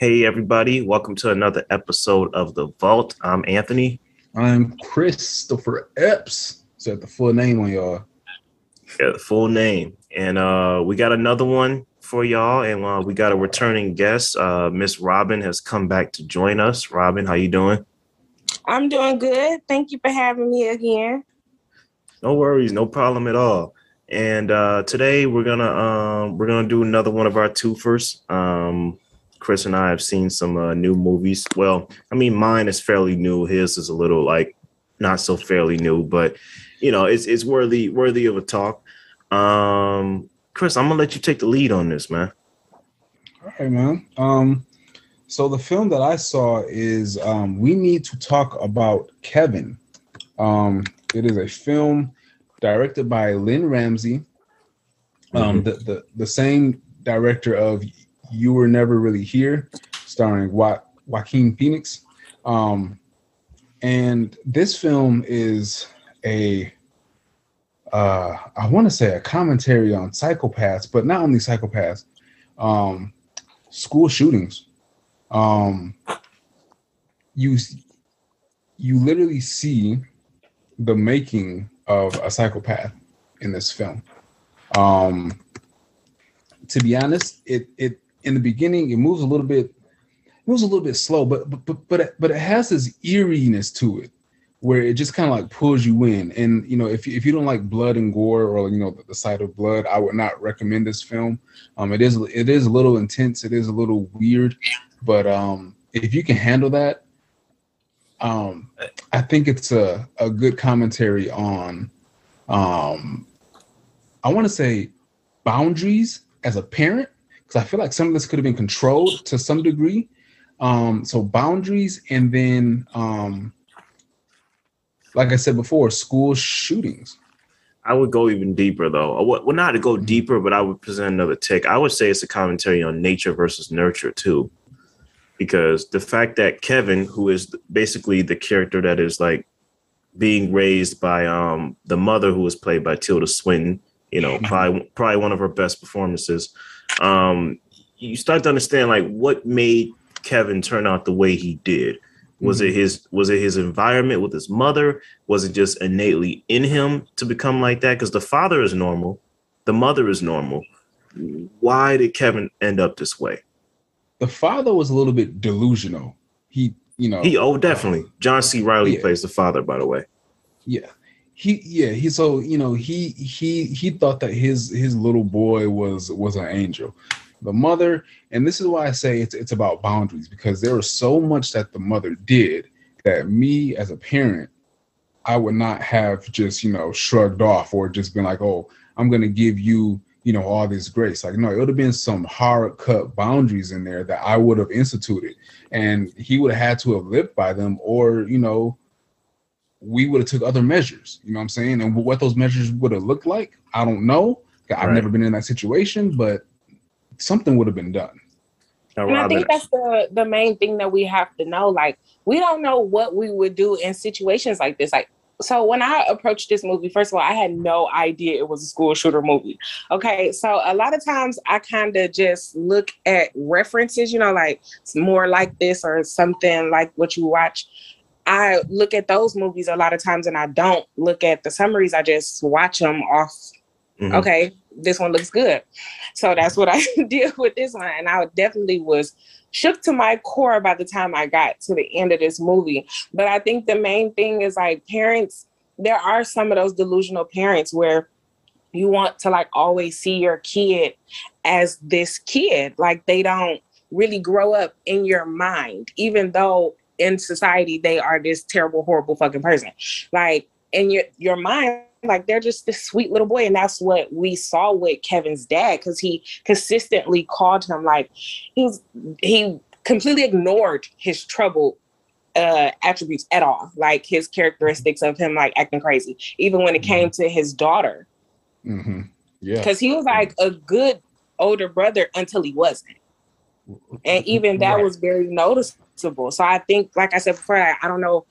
Hey, everybody. Welcome to another episode of The Vault. I'm Anthony. I'm Christopher Epps. Is that the full name on y'all? Yeah, the full name. And uh, we got another one for y'all. And uh, we got a returning guest. Uh, Miss Robyn has come back to join us. Robyn, how you doing? I'm doing good. Thank you for having me again. No worries, no problem at all. And uh, today we're gonna um, we're gonna do another one of our twofers. Um, Chris and I have seen some uh, new movies. Well, I mean, mine is fairly new. His is a little like not so fairly new, but you know, it's it's worthy worthy of a talk. Um, Chris, I'm gonna let you take the lead on this, man. All right, man. Um, so the film that I saw is um, we need to talk about Kevin. Um, it is a film directed by Lynne Ramsay, um, mm-hmm. the, the the same director of You Were Never Really Here, starring jo- Joaquin Phoenix. Um, and this film is a uh, I want to say a commentary on psychopaths, but not only psychopaths, um, school shootings. Um, you you literally see the making of a psychopath in this film. Um, to be honest, it it in the beginning it moves a little bit, it moves a little bit slow, but but but but it, but it has this eeriness to it where it just kind of like pulls you in. And you know, if if you don't like blood and gore or you know the, the sight of blood, I would not recommend this film. Um, it is it is a little intense, it is a little weird, but um, if you can handle that, um, I think it's a, a good commentary on, um, I want to say boundaries as a parent, because I feel like some of this could have been controlled to some degree. Um, so boundaries, and then, um, like I said before, school shootings. I would go even deeper though. Well, not to go mm-hmm. deeper, but I would present another take. I would say it's a commentary on nature versus nurture too because the fact that Kevin, who is basically the character that is like being raised by um the mother who was played by Tilda Swinton, you know, probably probably one of her best performances. Um, you start to understand like what made Kevin turn out the way he did. Was mm-hmm. it his was it his environment with his mother? Was it just innately in him to become like that? Because the father is normal, the mother is normal. Why did Kevin end up this way? the father was a little bit delusional. He, you know, he oh definitely. John C. Reilly yeah. plays the father, by the way. Yeah, he yeah he so you know he he he thought that his his little boy was was an angel. The mother, and this is why I say it's it's about boundaries because there was so much that the mother did that me as a parent, I would not have just you know shrugged off or just been like, oh, I'm gonna give you you know, all this grace. Like, no, it would have been some hard cut boundaries in there that I would have instituted. And he would have had to have lived by them, or, you know, we would have took other measures. You know what I'm saying? And what those measures would have looked like, I don't know. I've right. never been in that situation, but something would have been done. And I think that's the the main thing that we have to know. Like, we don't know what we would do in situations like this. Like, so when I approached this movie, first of all, I had no idea it was a school shooter movie. Okay, so a lot of times I kind of just look at references, you know, like it's more like this or something like what you watch. I look at those movies a lot of times and I don't look at the summaries. I just watch them off. Mm-hmm. Okay, this one looks good. So that's what I did with this one. And I definitely was shook to my core by the time I got to the end of this movie. But I think the main thing is like parents, there are some of those delusional parents where you want to like always see your kid as this kid. Like they don't really grow up in your mind, even though in society they are this terrible, horrible fucking person. Like in your your mind, like they're just this sweet little boy and that's what we saw with kevin's dad because he consistently called him like he's he completely ignored his trouble uh attributes at all like his characteristics of him like acting crazy even when it mm-hmm. came to his daughter mm-hmm. yeah because he was like a good older brother until he wasn't and even that right. was very noticeable so i think like i said before I, I don't know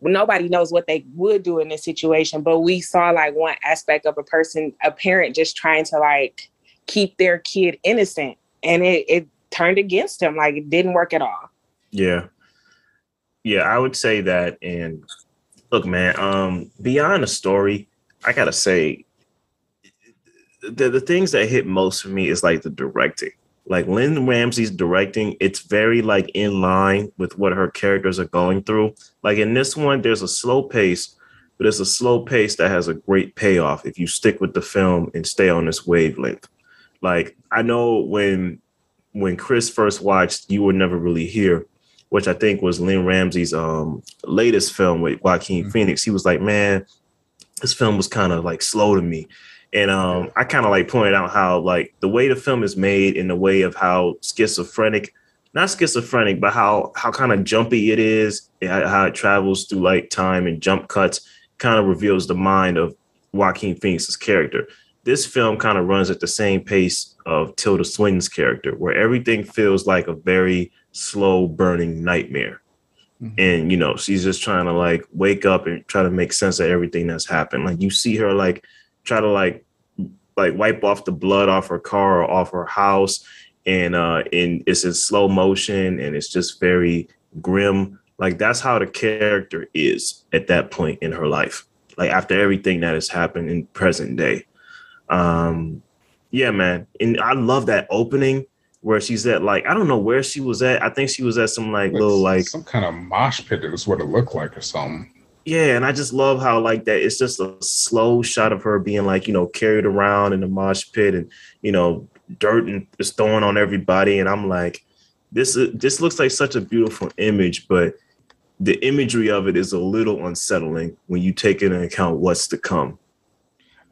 nobody knows what they would do in this situation but we saw like one aspect of a person a parent just trying to like keep their kid innocent and it, it turned against him. Like it didn't work at all. Yeah. Yeah, I would say that. And look, man, um, beyond the story, I gotta say the, the things that hit most for me is like the directing. Like Lynne Ramsay's directing, it's very like in line with what her characters are going through. Like in this one, there's a slow pace, but it's a slow pace that has a great payoff if you stick with the film and stay on this wavelength. Like I know when when Chris first watched You Were Never Really Here, which I think was Lynne Ramsay's um latest film with Joaquin mm-hmm. Phoenix, he was like, Man, this film was kind of like slow to me. And um, I kind of like pointed out how like the way the film is made in the way of how schizophrenic, not schizophrenic, but how how kind of jumpy it is, how it travels through like time and jump cuts, kind of reveals the mind of Joaquin Phoenix's character. This film kind of runs at the same pace of Tilda Swinton's character, where everything feels like a very slow burning nightmare. Mm-hmm. And you know, she's just trying to like wake up and try to make sense of everything that's happened. Like you see her like try to like like wipe off the blood off her car or off her house. And uh and it's in slow motion and it's just very grim. Like that's how the character is at that point in her life. Like after everything that has happened in present day. Um yeah man. And i love that opening where she's at like i don't know where she was at. I think she was at some like little like some kind of mosh pit is what it looked like or something yeah, and I just love how like that. It's just a slow shot of her being like you know carried around in the mosh pit, and you know dirt and is throwing on everybody, and I'm like, this is this looks like such a beautiful image, but the imagery of it is a little unsettling when you take into account what's to come.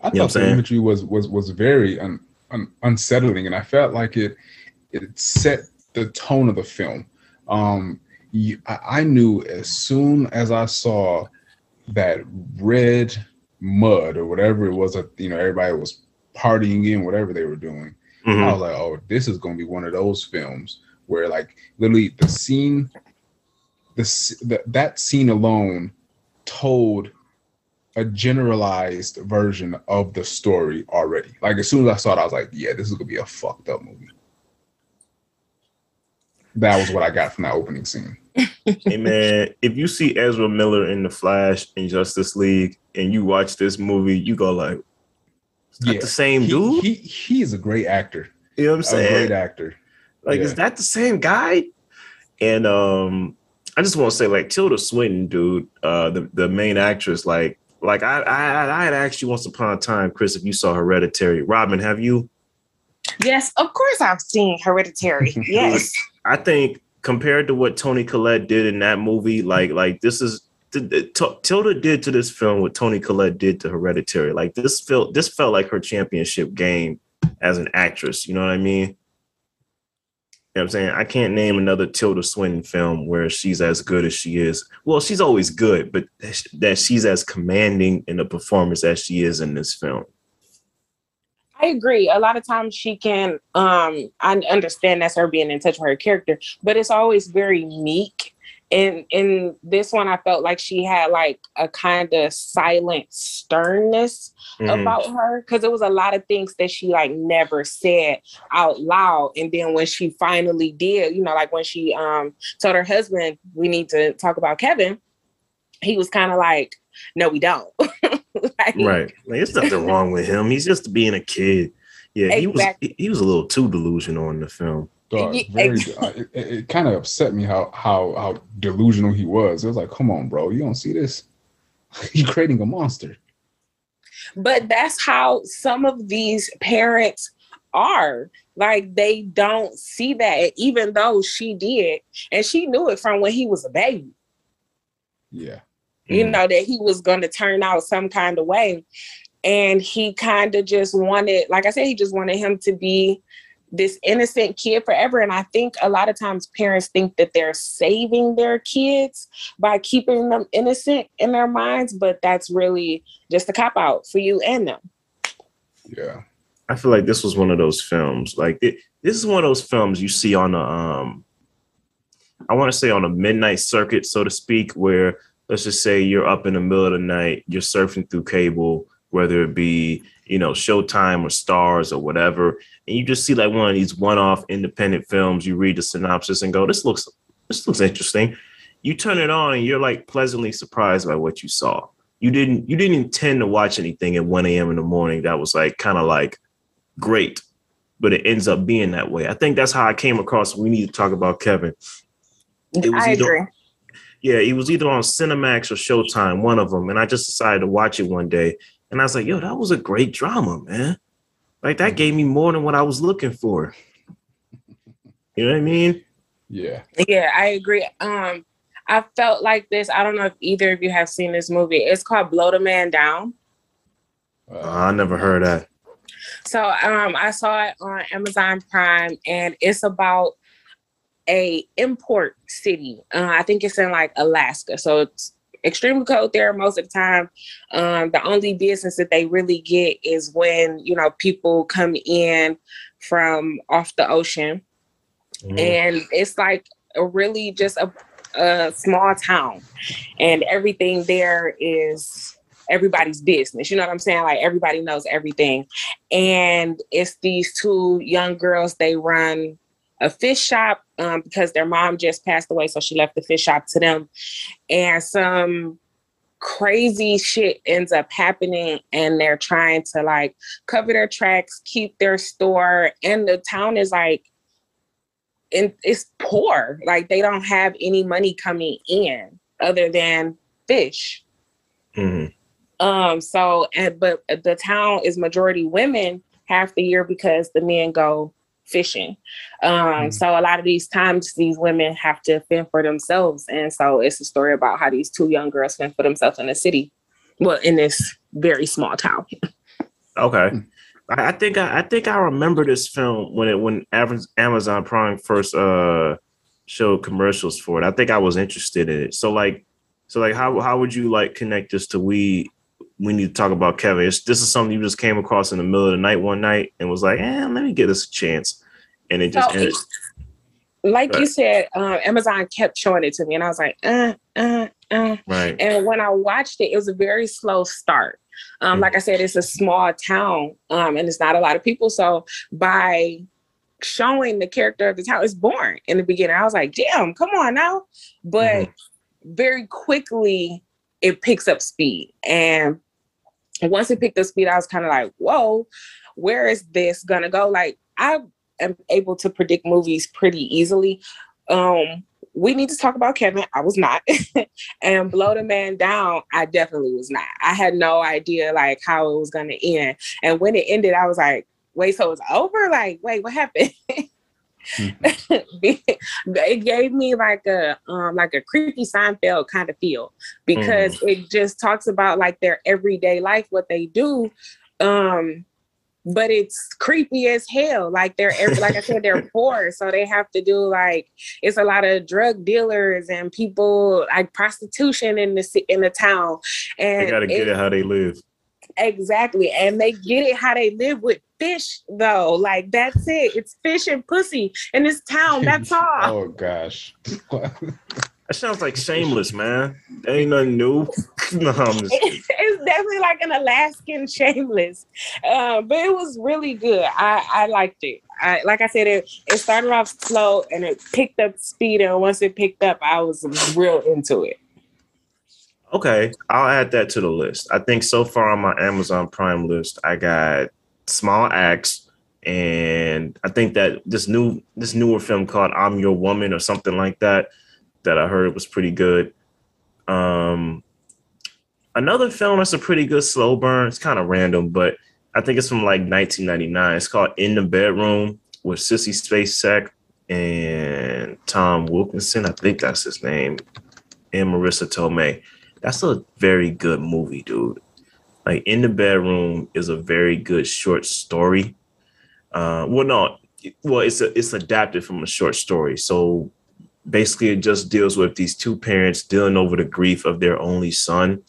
I you thought the imagery was was was very un, un, unsettling, and I felt like it it set the tone of the film. Um, I, I knew as soon as I saw that red mud or whatever it was that you know everybody was partying in whatever they were doing. Mm-hmm. I was like, oh, this is gonna be one of those films where like literally the scene, the, the that scene alone told a generalized version of the story already. Like as soon as I saw it, I was like, yeah, this is gonna be a fucked up movie. That was what I got from that opening scene hey man, if you see Ezra Miller in the Flash in Justice League and you watch this movie, you go like, yeah. the same he, dude? He he is a great actor. You know what I'm saying? A great actor. Like, yeah. is that the same guy? And um, I just want to say, like Tilda Swinton, dude, uh, the the main actress, like, like I I I had asked you once upon a time, Chris, if you saw Hereditary. Robyn, have you? Yes, of course I've seen Hereditary. Yes. I think compared to what Toni Collette did in that movie, like like this is Tilda did to this film what Toni Collette did to Hereditary. Like this felt this felt like her championship game as an actress. You know what I mean? You know what I'm saying? I can't name another Tilda Swinton film where she's as good as she is. Well, she's always good, but that she's as commanding in the performance as she is in this film. I agree. A lot of times she can um I understand that's her being in touch with her character, but it's always very meek. And in this one, I felt like she had like a kind of silent sternness mm. about her because it was a lot of things that she like never said out loud. And then when she finally did, you know, like when she um told her husband, we need to talk about Kevin, he was kind of like, no, we don't. like, right. Like, there's nothing wrong with him. He's just being a kid. Yeah, exactly. he was he was a little too delusional in the film. Dog, very, it, it kind of upset me how how how delusional he was. It was like, come on, bro, you don't see this? He's creating a monster. But that's how some of these parents are. Like they don't see that, even though she did, and she knew it from when he was a baby. Yeah you mm. know, that he was going to turn out some kind of way. And he kind of just wanted, like I said, he just wanted him to be this innocent kid forever. And I think a lot of times parents think that they're saving their kids by keeping them innocent in their minds, but that's really just a cop out for you and them. Yeah. I feel like this was one of those films. Like it, this is one of those films you see on a um I want to say on a midnight circuit, so to speak, where let's just say you're up in the middle of the night, you're surfing through cable, whether it be you know Showtime or Starz or whatever, and you just see like one of these one-off independent films. You read the synopsis and go, "This looks this looks interesting." You turn it on and you're like pleasantly surprised by what you saw. You didn't you didn't intend to watch anything at 1 a.m. in the morning that was like kind of like great, but it ends up being that way. I think that's how I came across. We need to talk about Kevin. It was I either, agree. Yeah, he was either on Cinemax or Showtime, one of them, and I just decided to watch it one day and I was like, yo, that was a great drama, man. Like that gave me more than what I was looking for. You know what I mean? Yeah. Yeah, I agree. Um, I felt like this. I don't know if either of you have seen this movie. It's called Blow the Man Down. Uh, I never heard that. So um, I saw it on Amazon Prime, and it's about a import city. Uh, I think it's in like Alaska. So it's extremely cold there most of the time. Um, the only business that they really get is when you know people come in from off the ocean, mm. and it's like a really just a, a small town, and everything there is everybody's business. You know what I'm saying? Like everybody knows everything. And it's these two young girls, they run a fish shop um, because their mom just passed away. So she left the fish shop to them. And some crazy shit ends up happening and they're trying to like cover their tracks, keep their store. And the town is like, and it's poor. Like they don't have any money coming in other than fish. Mm-hmm. Um, so and but the town is majority women half the year because the men go fishing. Um, mm-hmm. So a lot of these times, these women have to fend for themselves, and so it's a story about how these two young girls fend for themselves in the city, well, in this very small town. okay, I, I think I, I, think I remember this film when it when Amazon Prime first uh showed commercials for it. I think I was interested in it. So like, so like, how how would you like connect this to we? We need to talk about Kevin. It's, this is something you just came across in the middle of the night one night and was like, "Eh, let me give this a chance." And it just so, ended. Like you said, um, Amazon kept showing it to me, and I was like, uh, uh, uh. Right. And when I watched it, it was a very slow start. Um, mm-hmm. Like I said, it's a small town, um, and it's not a lot of people. So by showing the character of the town, it's boring in the beginning. I was like, damn, come on now. But mm-hmm. very quickly, it picks up speed, and once it picked up speed, I was kind of like, whoa, where is this gonna go? Like I am able to predict movies pretty easily. Um, we need to talk about Kevin. I was not. and Blow the Man Down, I definitely was not. I had no idea like how it was gonna end. And when it ended, I was like, wait, so it's over? Like, wait, what happened? mm-hmm. it gave me like a um like a creepy Seinfeld kind of feel because mm. it just talks about like their everyday life, what they do. Um but it's creepy as hell. Like they're like I said, they're poor, so they have to do like it's a lot of drug dealers and people like prostitution in the in the town. And they gotta get it, it how they live. Exactly, and they get it how they live with fish though. Like that's it. It's fish and pussy in this town. That's oh, all. oh gosh. That sounds like shameless, man. That ain't nothing new. no, just... it's definitely like an Alaskan shameless. Uh, but it was really good. I, I liked it. I, like I said, it, it started off slow and it picked up speed. And once it picked up, I was real into it. Okay, I'll add that to the list. I think so far on my Amazon Prime list, I got Small Axe, and I think that this new this newer film called I'm Your Woman or something like that that I heard was pretty good. Um, another film that's a pretty good slow burn. It's kind of random, but I think it's from like 1999. It's called In the Bedroom with Sissy Spacek and Tom Wilkinson. I think that's his name, and Marisa Tomei. That's a very good movie, dude. Like In the Bedroom is a very good short story. Uh, well, no, well, it's a, it's adapted from a short story. So basically it just deals with these two parents dealing over the grief of their only son.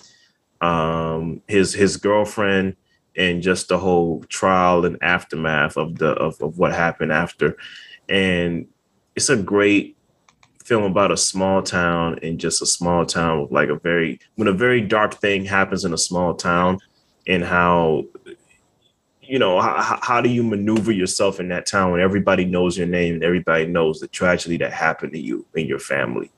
Um his his girlfriend and just the whole trial and aftermath of the of, of what happened after. And it's a great film about a small town and just a small town with like a very when a very dark thing happens in a small town and how you know how, how do you maneuver yourself in that town when everybody knows your name and everybody knows the tragedy that happened to you and your family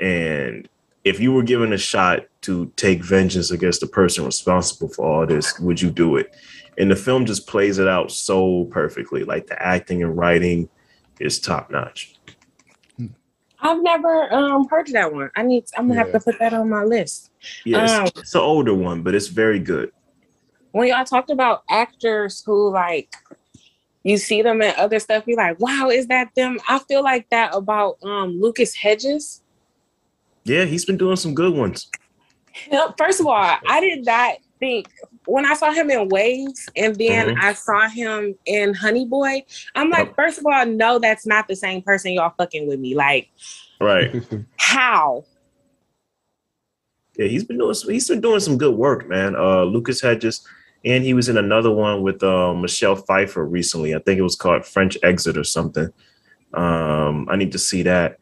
and if you were given a shot to take vengeance against the person responsible for all this would you do it and the film just plays it out so perfectly like the acting and writing is top notch I've never um heard of that one. I need. I'm gonna yeah. have to put that on my list. Yes, um, it's an older one, but it's very good when y'all talked about actors who like you see them in other stuff, you're like, wow, is that them? I feel like that about um Lucas Hedges. Yeah, he's been doing some good ones. First of all, I did not think when I saw him in Waves and then mm-hmm. I saw him in Honey Boy, I'm like, yep. first of all, no, that's not the same person y'all fucking with me. Like, right. How? Yeah, he's been doing some, he's been doing some good work, man. Uh Lucas Hedges and he was in another one with uh, Michelle Pfeiffer recently. I think it was called French Exit or something. Um, I need to see that.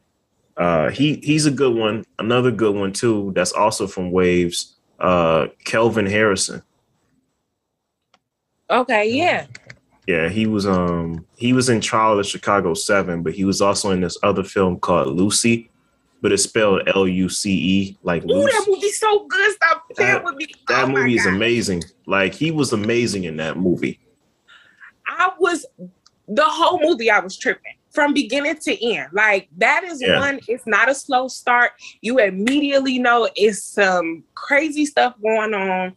Uh, he he's a good one. Another good one too. That's also from Waves. Uh, Kelvin Harrison. Okay, yeah. Yeah, he was um he was in Trial of Chicago Seven, but he was also in this other film called Lucy but it's spelled L U C E. Like, Ooh, that movie's so good. Stop playing with me. That oh movie is amazing. Like, he was amazing in that movie. I was the whole movie. I was tripping from beginning to end. Like that is yeah. one. It's not a slow start. You immediately know it's some crazy stuff going on.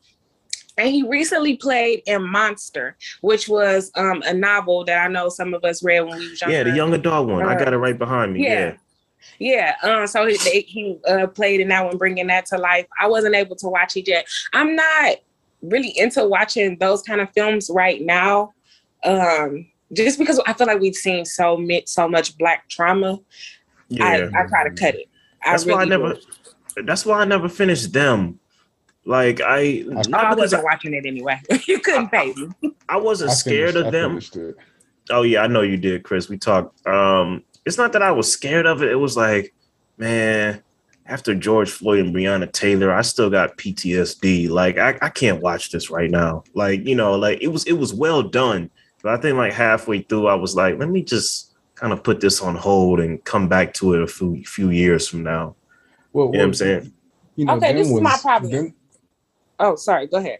And he recently played in Monster, which was um, a novel that I know some of us read when we were younger. Yeah, the young adult one. Uh, I got it right behind me. yeah. yeah. Yeah, um, so he, he uh, played in that one, bringing that to life. I wasn't able to watch it yet. I'm not really into watching those kind of films right now, um, just because I feel like we've seen so so much black trauma. Yeah. I, I try to cut it. That's really why I never. Do. That's why I never finished them. Like I, I wasn't I, watching it anyway. you couldn't pay me. I wasn't I scared finished, of them. Oh yeah, I know you did, Chris. We talked. Um, it's not that I was scared of it. It was like, man, after George Floyd and Breonna Taylor, I still got PTSD. Like I, I can't watch this right now. Like, you know, like it was it was well done. But I think like halfway through, I was like, let me just kind of put this on hold and come back to it a few few years from now. Well, you know what I'm saying? You know, okay, this was, is my problem. Them, oh, sorry. Go ahead.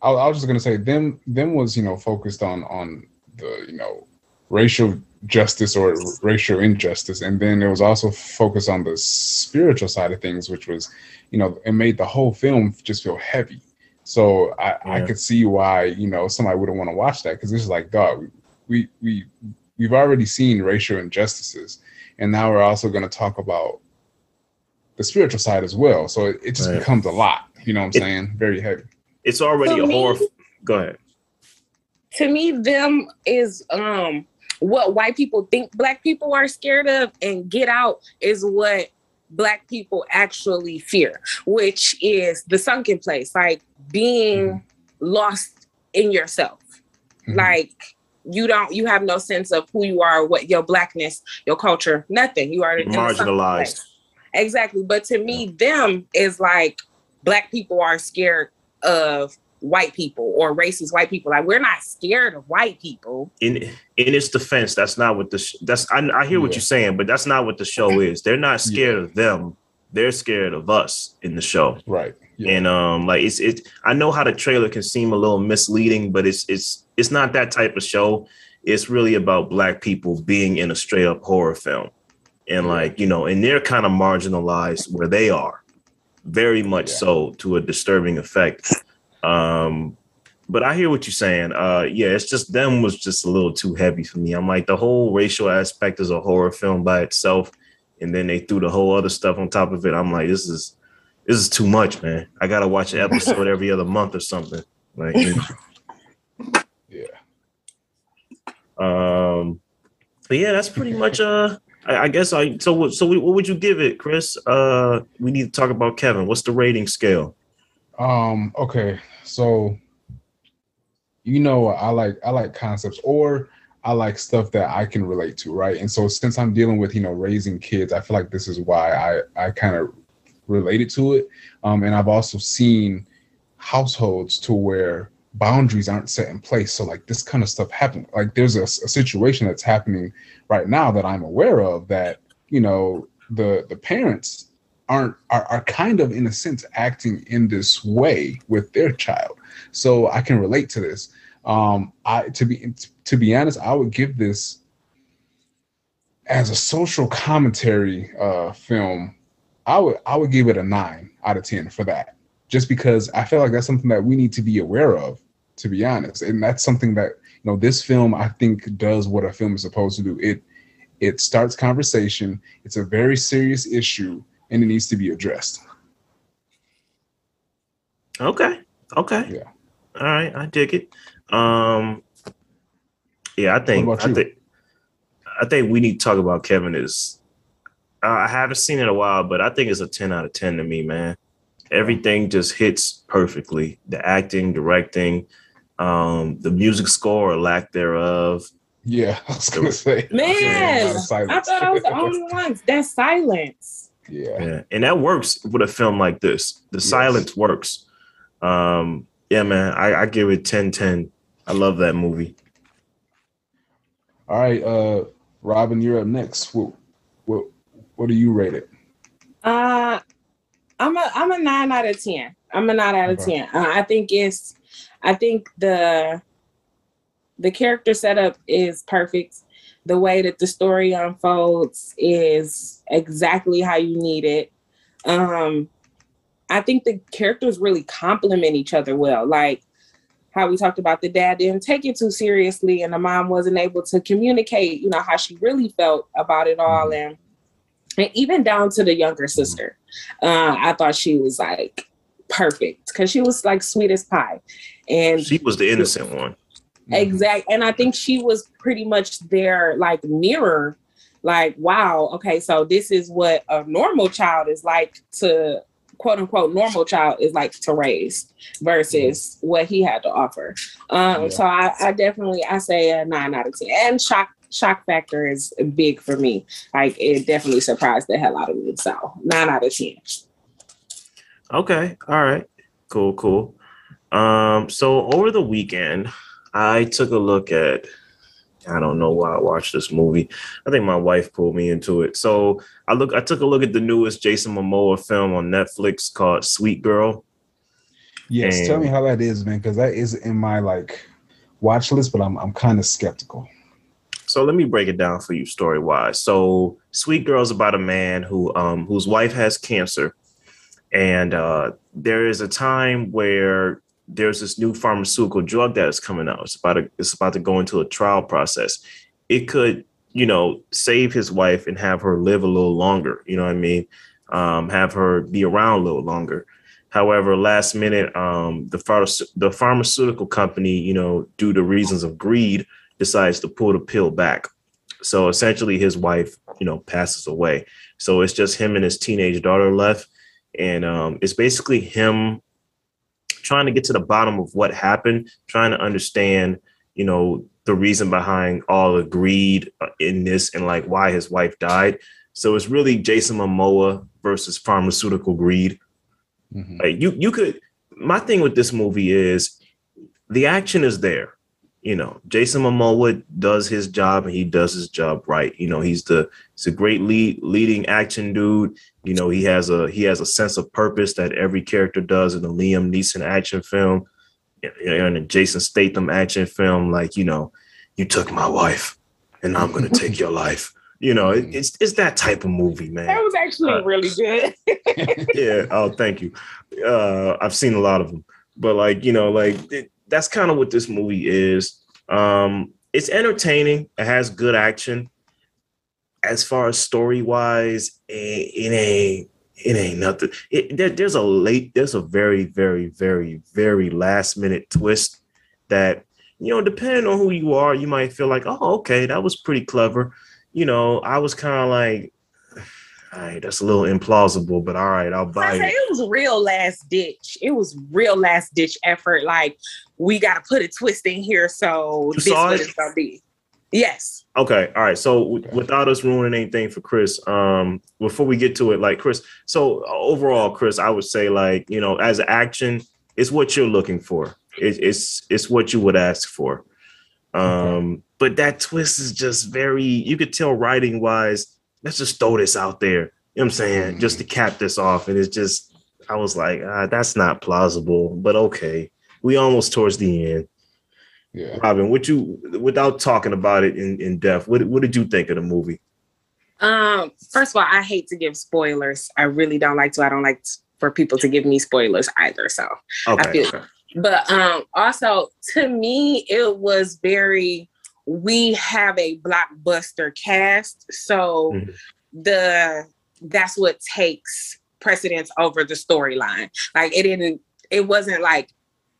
I, I was just gonna say them. Them was you know focused on on the you know racial justice or racial injustice. And then it was also focused on the spiritual side of things, which was, you know, it made the whole film just feel heavy. So I, yeah. I could see why, you know, somebody wouldn't want to watch that because it's like, God, we we we've already seen racial injustices. And now we're also going to talk about the spiritual side as well. So it, it just right. becomes a lot, you know what I'm it, saying? Very heavy. It's already a horror. Go ahead. To me, them is um what white people think black people are scared of and get out is what black people actually fear which is the sunken place like being mm-hmm. lost in yourself. Mm-hmm. like you don't you have no sense of who you are what your blackness your culture nothing. You are marginalized. Exactly. But to me them is like black people are scared of white people or racist white people. Like we're not scared of white people. In in its defense, that's not what the sh- that's I, I hear yeah. what you're saying, but that's not what the show is. They're not scared yeah. of them. They're scared of us in the show. Right. Yeah. And um like it's it I know how the trailer can seem a little misleading, but it's it's it's not that type of show. It's really about black people being in a straight up horror film. And like, you know, and they're kind of marginalized where they are. Very much so to a disturbing effect. Um, but I hear what you're saying. Uh, yeah, it's just them was just a little too heavy for me. I'm like the whole racial aspect is a horror film by itself, and then they threw the whole other stuff on top of it. I'm like, this is this is too much, man. I gotta watch an episode every other month or something. Like, you know. yeah. Um, but yeah, that's pretty much uh. I, I guess I so so what would you give it, Chris? Uh, we need to talk about Kevin. What's the rating scale? Um, okay, so you know I like I like concepts or I like stuff that I can relate to, right? And so since I'm dealing with, you know, raising kids, I feel like this is why I I kind of related to it. Um, and I've also seen households to where boundaries aren't set in place. So like this kind of stuff happen. Like there's a, a situation that's happening right now that I'm aware of that you know the the parents aren't are, are kind of in a sense acting in this way with their child. So I can relate to this. Um, I to be to be honest, I would give this as a social commentary uh, film. I would I would give it a nine out of ten for that, just because I feel like that's something that we need to be aware of. To be honest, and that's something that you know this film I think does what a film is supposed to do. It it starts conversation. It's a very serious issue, and it needs to be addressed. Okay. Okay. Yeah. All right. I dig it. Um, yeah, I think I think I think we need to talk about Kevin. Is uh, I haven't seen it in a while, but I think it's a ten out of ten to me, man. Everything just hits perfectly. The acting, directing, um, the music score or lack thereof. Yeah, I was gonna say, man, I thought I was the only one. That silence. Yeah. yeah, and that works with a film like this. The yes. silence works. Um, yeah, man, I, I give it 10 10. I love that movie. All right, uh, Robyn, you're up next. What what what do you rate it? Uh I'm a I'm a nine out of ten. I'm a nine out of okay. ten. Uh, I think it's I think the the character setup is perfect. The way that the story unfolds is exactly how you need it. Um, I think the characters really complement each other well. Like how we talked about the dad didn't take it too seriously, and the mom wasn't able to communicate, you know, how she really felt about it all, and and even down to the younger sister. Uh, I thought she was like perfect because she was like sweet as pie, and she was the innocent one. Mm-hmm. Exact, and I think she was pretty much their like mirror. Like, wow, okay, so this is what a normal child is like to quote unquote normal child is like to raise versus what he had to offer. Um, yeah. so I, I, definitely I say a nine out of ten. And shock shock factor is big for me. Like it definitely surprised the hell out of me. So nine out of ten. Okay. All right. Cool, cool. Um, so over the weekend, I took a look at I don't know why I watched this movie. I think my wife pulled me into it. So I look I took a look at the newest Jason Momoa film on Netflix called Sweet Girl. Yes, and tell me how that is, man, because that is in my like watch list, but I'm I'm kind of skeptical. So let me break it down for you story wise. So Sweet Girl is about a man who um whose wife has cancer, and uh, there is a time where there's this new pharmaceutical drug that is coming out. It's about to, it's about to go into a trial process. It could, you know, save his wife and have her live a little longer. You know what I mean? Um, have her be around a little longer. However, last minute, um, the pharma- the pharmaceutical company, you know, due to reasons of greed, decides to pull the pill back. So essentially, his wife, you know, passes away. So it's just him and his teenage daughter left, and um, it's basically him trying to get to the bottom of what happened, trying to understand, you know, the reason behind all the greed uh, in this and like why his wife died. So it's really Jason Momoa versus pharmaceutical greed. Mm-hmm. Like you, you could. My thing with this movie is the action is there you know, Jason Momoa does his job and he does his job right. You know, he's the he's a great lead leading action dude. You know, he has a he has a sense of purpose that every character does in a Liam Neeson action film, in a Jason Statham action film. Like, you know, you took my wife, and I'm gonna take your life. You know, it, it's it's that type of movie, man. That was actually uh, really good. yeah. Oh, thank you. Uh, I've seen a lot of them, but like, you know, like. It, that's kind of what this movie is. Um, it's entertaining. It has good action. As far as story wise, it, it ain't it ain't nothing. It, there, there's a late, there's a very, very, very, very last minute twist that you know, depending on who you are, you might feel like, oh, okay, that was pretty clever. You know, I was kind of like, all right, that's a little implausible, but all right, I'll buy it. It was real last ditch. It was real last ditch effort. Like we got to put a twist in here, so you this what it's gonna be. Yes. Okay. All right. So w- without us ruining anything for Chris, um, before we get to it, like Chris, so overall, Chris, I would say like you know, as action, it's what you're looking for. It, it's it's what you would ask for. Um, okay. but that twist is just very. You could tell writing wise. Let's just throw this out there. You know what I'm saying? Mm-hmm. Just to cap this off, and it's just. I was like, ah, that's not plausible, but okay. We almost towards the end. Yeah. Robyn, what you without talking about it in, in depth, what what did you think of the movie? Um, first of all, I hate to give spoilers. I really don't like to. I don't like for people to give me spoilers either. So okay, I feel okay. but um also to me it was very we have a blockbuster cast. So mm-hmm. the that's what takes precedence over the storyline. Like it didn't it wasn't like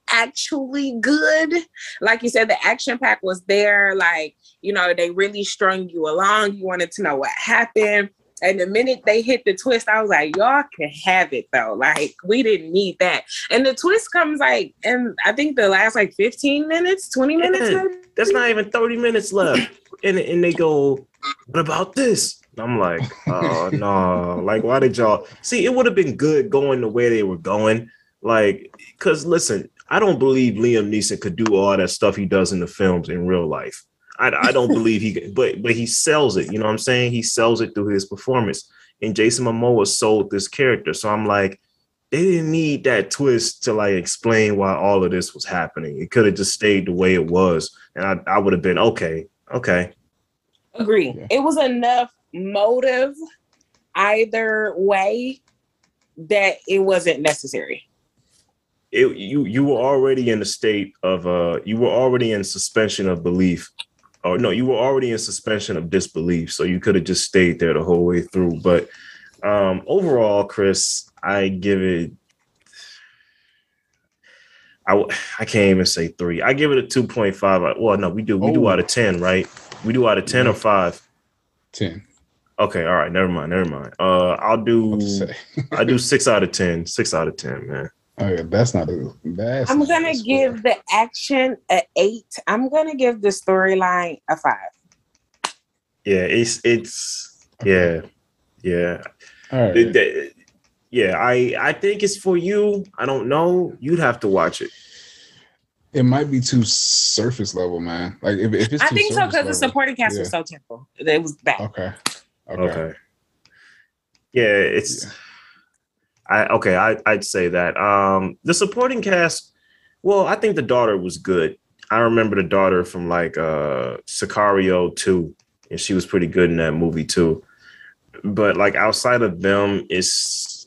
actually good. Like you said, the action pack was there. Like, you know, they really strung you along. You wanted to know what happened. And the minute they hit the twist, I was like, y'all can have it though. Like, we didn't need that. And the twist comes like, and I think the last like 15 minutes, 20 minutes. Yeah, that's not even 30 minutes left. and, and they go, what about this? I'm like, oh no, like why did y'all see it would have been good going the way they were going? Like, because listen, I don't believe Liam Neeson could do all that stuff he does in the films in real life. I, I don't believe he, but but he sells it. You know what I'm saying? He sells it through his performance. And Jason Momoa sold this character, so I'm like, they didn't need that twist to like explain why all of this was happening. It could have just stayed the way it was, and I, I would have been okay, okay. Agree. Yeah. It was enough motive either way that it wasn't necessary it, you you were already in a state of uh you were already in suspension of belief or no you were already in suspension of disbelief so you could have just stayed there the whole way through but um overall chris i give it I, I can't even say three. I give it a 2.5. Well, no, we do we oh. do out of 10, right? We do out of 10 or five? 10. Okay, all right, never mind, never mind. Uh I'll do I do six out of 10. Six out of 10, man. Oh yeah, that's not a that's I'm gonna give the action a eight. I'm gonna give the storyline a five. Yeah, it's it's yeah, yeah. All right. It, it, yeah, I I think it's for you. I don't know. You'd have to watch it. It might be too surface level, man. Like if, if it's I think so because the supporting cast yeah. was so terrible. It was bad. Okay. Okay. okay. Yeah, it's. Yeah I okay, I I'd say that. Um the supporting cast, well, I think the daughter was good. I remember the daughter from like uh Sicario 2, and she was pretty good in that movie too. But like outside of them, it's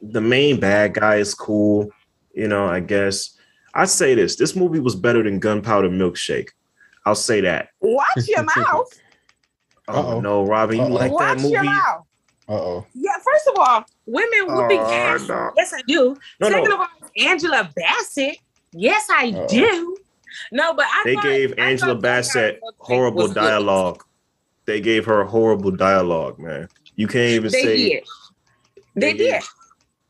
the main bad guy is cool, you know, I guess. I'd say this. This movie was better than Gunpowder Milkshake. I'll say that. Watch your mouth. oh Uh-oh. no, Robyn, you Uh-oh. like Watch that movie? Uh oh. Yeah, first of all, women whooping uh, ass. No. Yes, I do. No, Second no. of all, Angela Bassett. Yes, I Uh-oh. do. No, but I they thought, gave Angela Bassett horrible dialogue. Good. They gave her horrible dialogue, man. You can't even they say did. They, they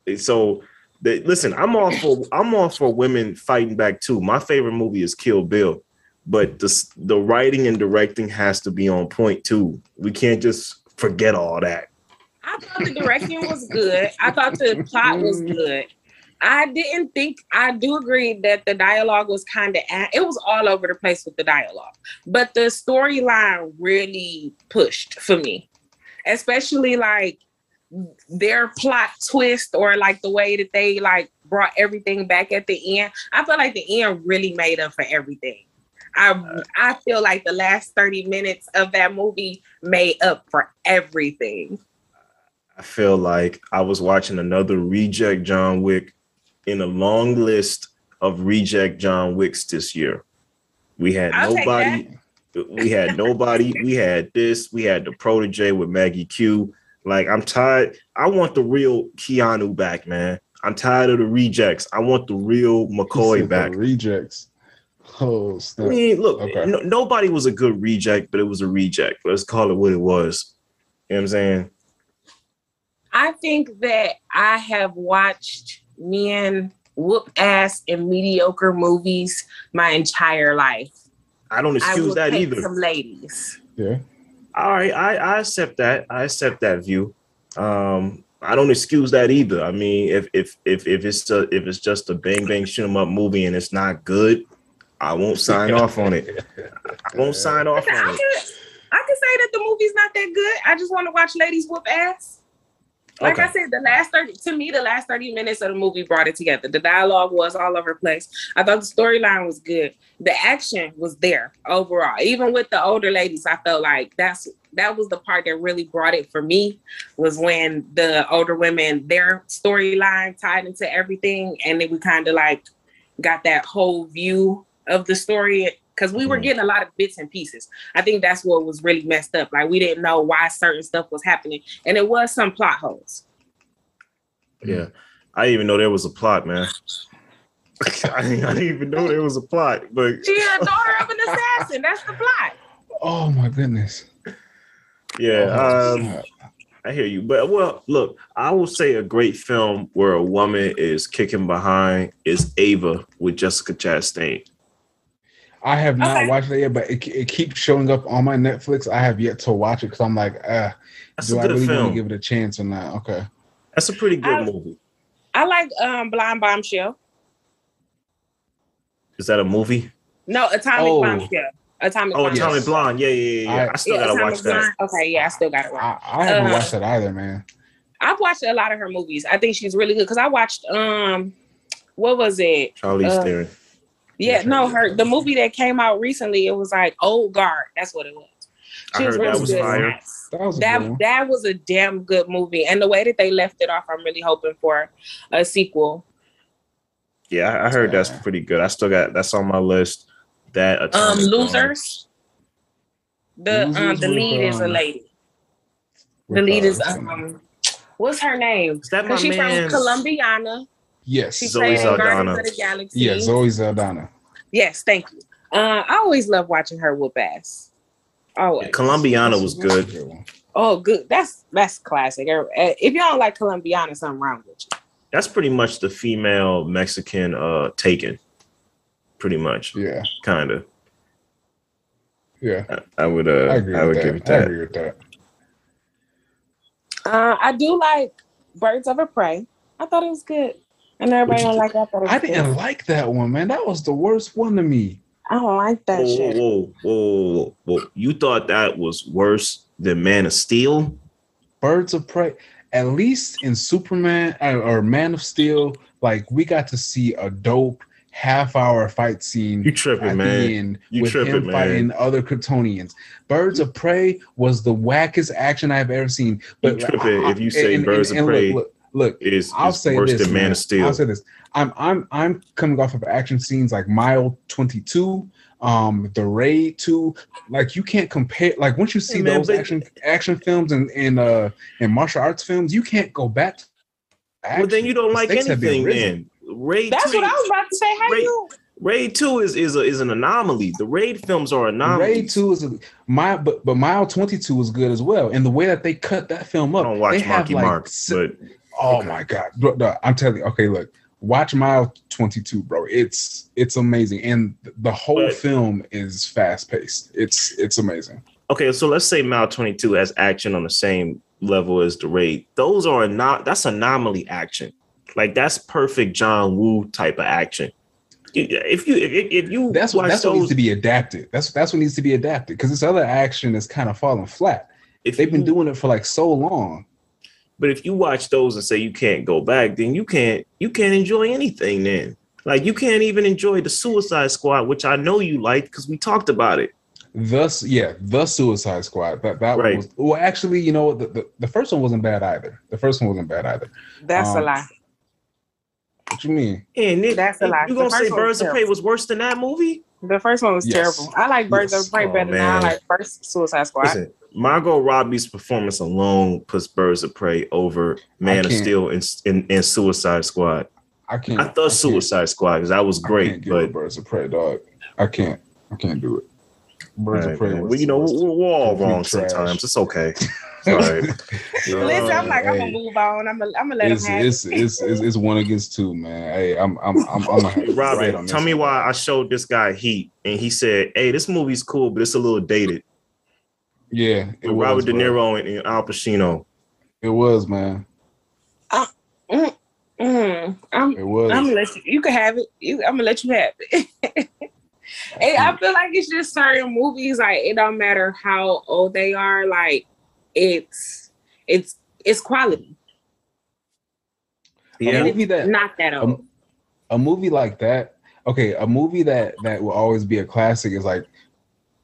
did. So they, listen, I'm all for I'm all for women fighting back too. My favorite movie is Kill Bill, but the the writing and directing has to be on point too. We can't just forget all that. I thought the direction was good. I thought the plot was mm-hmm. good. I didn't think I do agree that the dialogue was kind of it was all over the place with the dialogue, but the storyline really pushed for me, especially like their plot twist or like the way that they like brought everything back at the end. I feel like the end really made up for everything. I I feel like the last 30 minutes of that movie made up for everything. I feel like I was watching another reject John Wick in a long list of reject John Wicks this year. We had I'll nobody. We had nobody. We had this. We had the protege with Maggie Q. Like I'm tired. I want the real Keanu back, man. I'm tired of the rejects. I want the real McCoy back. rejects. Oh, snap. I mean, look, okay. no, nobody was a good reject, but it was a reject. Let's call it what it was. You know what I'm saying? I think that I have watched men whoop ass in mediocre movies my entire life. I don't excuse I that either. Some ladies. Yeah. All right, I, I accept that. I accept that view. Um, I don't excuse that either. I mean, if if if if it's a, if it's just a bang bang shoot 'em up movie and it's not good, I won't sign off on it. I won't sign off I on can, it. I can say that the movie's not that good. I just want to watch ladies whoop ass. Like Okay. I said, the last 30 to me, the last 30 minutes of the movie brought it together. The dialogue was all over the place. I thought the storyline was good. The action was there overall. Even with the older ladies, I felt like that's that was the part that really brought it for me was when the older women, their storyline tied into everything, and then we kind of like got that whole view of the story because we were Mhm. getting a lot of bits and pieces. I think that's what was really messed up. Like we didn't know why certain stuff was happening, and it was some plot holes. Yeah, I even know there was a plot, man. I, didn't, I didn't even know there was a plot, but She a daughter of an assassin. That's the plot. Oh my goodness. yeah, Oh, um, I hear you. But well, look, I will say a great film where a woman is kicking behind is Ava with Jessica Chastain. I have not Okay. watched it yet, but it, it keeps showing up on my Netflix. I have yet to watch it because I'm like, uh, That's do I good really want to give it a chance or not? Okay. That's a pretty good I- movie. I like um Blind Bombshell. Is that a movie? No, Atomic Oh. Bombshell. Atomic Oh, Bombshell. Atomic Blonde. Yeah, yeah, yeah. yeah. I, I- still Yeah, gotta Atomic watch that. Blonde. Okay, yeah, I still gotta watch. I, I haven't Uh, watched that either, man. I've watched a lot of her movies. I think she's really good because I watched um what was it? Charlize Uh, Theron. Yeah, Yeah, no, her the movie that came out recently, it was like Old Guard. That's what it was. I heard that was good. fire. That was a That that was a damn good movie. And the way that they left it off, I'm really hoping for a sequel. Yeah, I I heard that's pretty good. I still got that's on my list. That Um Atomic Blonde. Losers. The um the lead is a um, lady. The lead uh, is what's her name? um what's her name? Is that my Because she's man? from Colombiana. Yes, She Zoe played Saldana. of the Galaxy. yeah, Zoe Saldana. Yes, thank you. Uh, I always love watching her whoop ass. Always. Colombiana was good. Oh, good. That's that's classic. Uh, If you don't like Colombiana, something wrong with you. That's pretty much the female Mexican uh taken. Pretty much, Yeah, kind of. yeah. I, I would uh I I, would with give it that. I agree with that. Uh, I do like Birds of a Prey. I thought it was good. And everybody What'd don't like that. but I didn't like that one, man. That was the worst one to me. I don't like that Whoa, whoa, shit. whoa, whoa, whoa, whoa! You thought that was worse than Man of Steel? Birds of Prey. At least in Superman uh, or Man of Steel, like we got to see a dope half hour fight scene You tripping, man? the end You with tripping, him man. fighting other Kryptonians. Birds of Prey was the wackest action I've ever seen. But tripping if you say Birds of Prey Look, look, It is I'll it's say worse this, than Man man. of Steel. I'll say this. I'm I'm I'm coming off of action scenes like Mile 22, um, The Raid 2. Like you can't compare. Like once you see man, those but- action action films and and uh and martial arts films, you can't go back. To well, then you don't like stakes anything. risen. Then Raid That's two, what I was about to say. How Raid- you? Raid two is is a, is an anomaly. The Raid films are anomalies. Raid 2 is a mile, but but Mile 22 is good as well. And the way that they cut that film up, I up, don't watch they have Marky like Mark, but Oh Okay. my god, Bro, no, I'm telling you. Okay, look, watch Mile 22, bro. It's it's amazing, and the whole But- film is fast paced. It's it's amazing. okay, so let's say Mile 22 has action on the same level as the Raid. Those are not that's anomaly action. Like that's perfect John Woo type of action. If you if, if you That's what that's what needs to be adapted. That's that's what needs to be adapted because this other action is kind of falling flat. if They've been you- doing it for like so long. But if you watch those and say you can't go back, then you can't you can't enjoy anything. Then like you can't even enjoy the Suicide Squad, which I know you like because we talked about it. Thus, yeah, the Suicide Squad. That that Right. was well. Actually, you know, the, the the first one wasn't bad either. The first one wasn't bad either. That's a Um, lie. What you mean? And it, That's a lie. You The gonna say first one was Birds of Prey was worse than that movie? The first one was Yes. terrible. I like Birds Yes. of Prey Oh, better than I like first Suicide Squad. Listen, Margot Robbie's performance alone puts Birds of Prey over Man of. Steel and, and, and Suicide Squad. I can't. I thought can't- Suicide Squad because that was I can't great, but Birds of Prey, dog. I can't. I can't do it. Birds Alright, of Prey. Was, well, you know, was- we're, we're all wrong trash. sometimes. It's okay. Sorry. Listen, I'm like, I'm gonna move on. I'm gonna, I'm gonna let it's, him have it's, it. it's, it's, it's one against two, man. Hey, I'm I'm I'm, I'm gonna have to Robert, on tell this me one. why I showed this guy Heat, and he said, "Hey, this movie's cool, but it's a little dated." Yeah, it With was, Robert De. Niro and, and Al Pacino. It was, man. Uh, mm, mm. I'm, it was. I'm gonna let you. You can have it. You, I'm gonna let you have it. and I mm. feel like it's just certain movies. Like it don't matter how old they are. Like it's it's it's quality. Yeah, a movie that not that old. A, a movie like that. Okay, a movie that that will always be a classic is like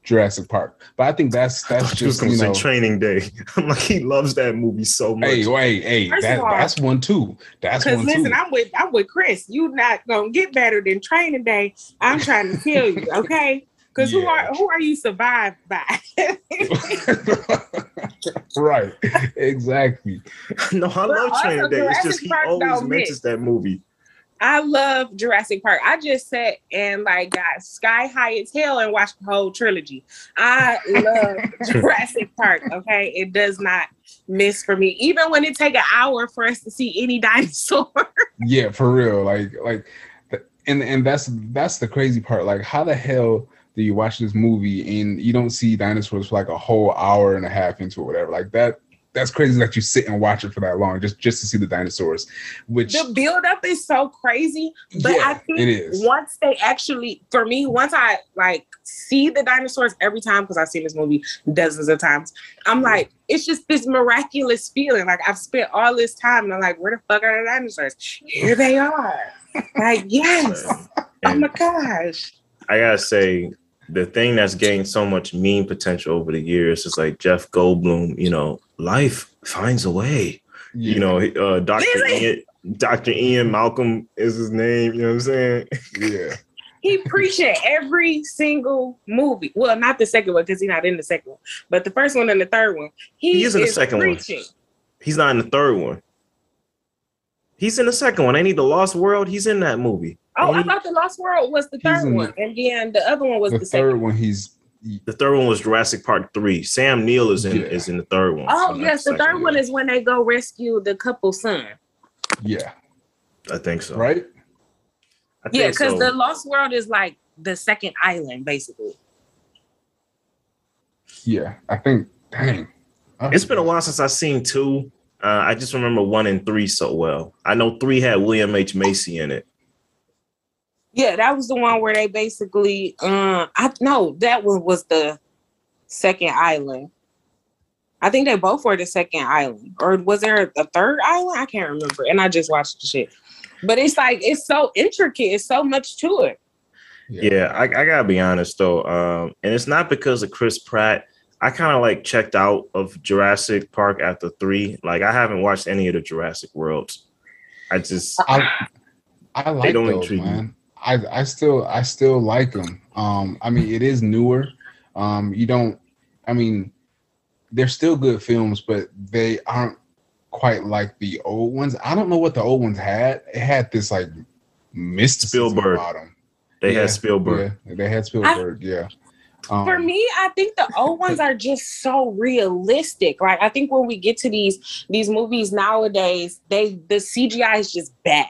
Jurassic Park. But I think that's that's just you know, Training Day. I'm like he loves that movie so much. Hey, wait, hey, that, all, that's one too. That's one listen, too. I'm with I'm with Chris. You not gonna get better than Training Day. I'm trying to kill you, okay? Because yeah. who are who are you survived by? right, exactly. No, I love Training Day. It's just he Park always mentions that movie. I love Jurassic Park. I just sat and like got sky high as hell and watched the whole trilogy. I love Jurassic Park. Okay, it does not miss for me, even when it take an hour for us to see any dinosaur. yeah, for real. Like, like, and and that's that's the crazy part. Like, how the hell do you watch this movie and you don't see dinosaurs for like a whole hour and a half into it, whatever? Like that that's crazy that you sit and watch it for that long just just to see the dinosaurs. Which the build up is so crazy, but yeah, I think it is. once they actually, for me, once I like see the dinosaurs every time because I've seen this movie dozens of times, I'm like, it's just this miraculous feeling. Like I've spent all this time and I'm like, where the fuck are the dinosaurs? Here they are. like yes, oh my gosh. I gotta say, the thing that's gained so much meme potential over the years is like Jeff Goldblum, you know, life finds a way. Yeah. You know, uh, Dr. Ian, Dr. Ian Malcolm is his name, you know what I'm saying? Yeah. he preached every single movie. Well, not the second one because he's not in the second one, but the first one and the third one. He, he is in the second preaching. one. He's not in the third one. He's in the second one. Ain't he the Lost World? He's in that movie. Oh, I thought the Lost World was the third one, and then the other one was the, the third one. He's the third one was Jurassic Park three. Sam Neill is in yeah. is in the third one. Oh so yes, the third one is when they go rescue the couple son. Yeah, I think so. Right? yeah, because so. the Lost World is like the second island, basically. Yeah, I think. Dang, it's been a while since I've seen two. Uh, I just remember one and three so well. I know three had William H Macy in it. Yeah, that was the one where they basically uh I no, that one was the second island. I think they both were the second island. Or was there a third island? I can't remember. And I just watched the shit. But it's like it's so intricate, it's so much to it. Yeah, yeah I, I, gotta be honest though. Um, and it's not because of Chris Pratt. I kind of like checked out of Jurassic Park after three. Like I haven't watched any of the Jurassic Worlds. I just I, I like those, man. I I still I still like them. Um, I mean, it is newer. Um, you don't. I mean, they're still good films, but they aren't quite like the old ones. I don't know what the old ones had. It had this like mist Spielberg. Bottom. They yeah, had Spielberg. Yeah, they had Spielberg. I, yeah. Um, for me, I think the old ones are just so realistic. Like I think when we get to these these movies nowadays, they the CGI is just bad.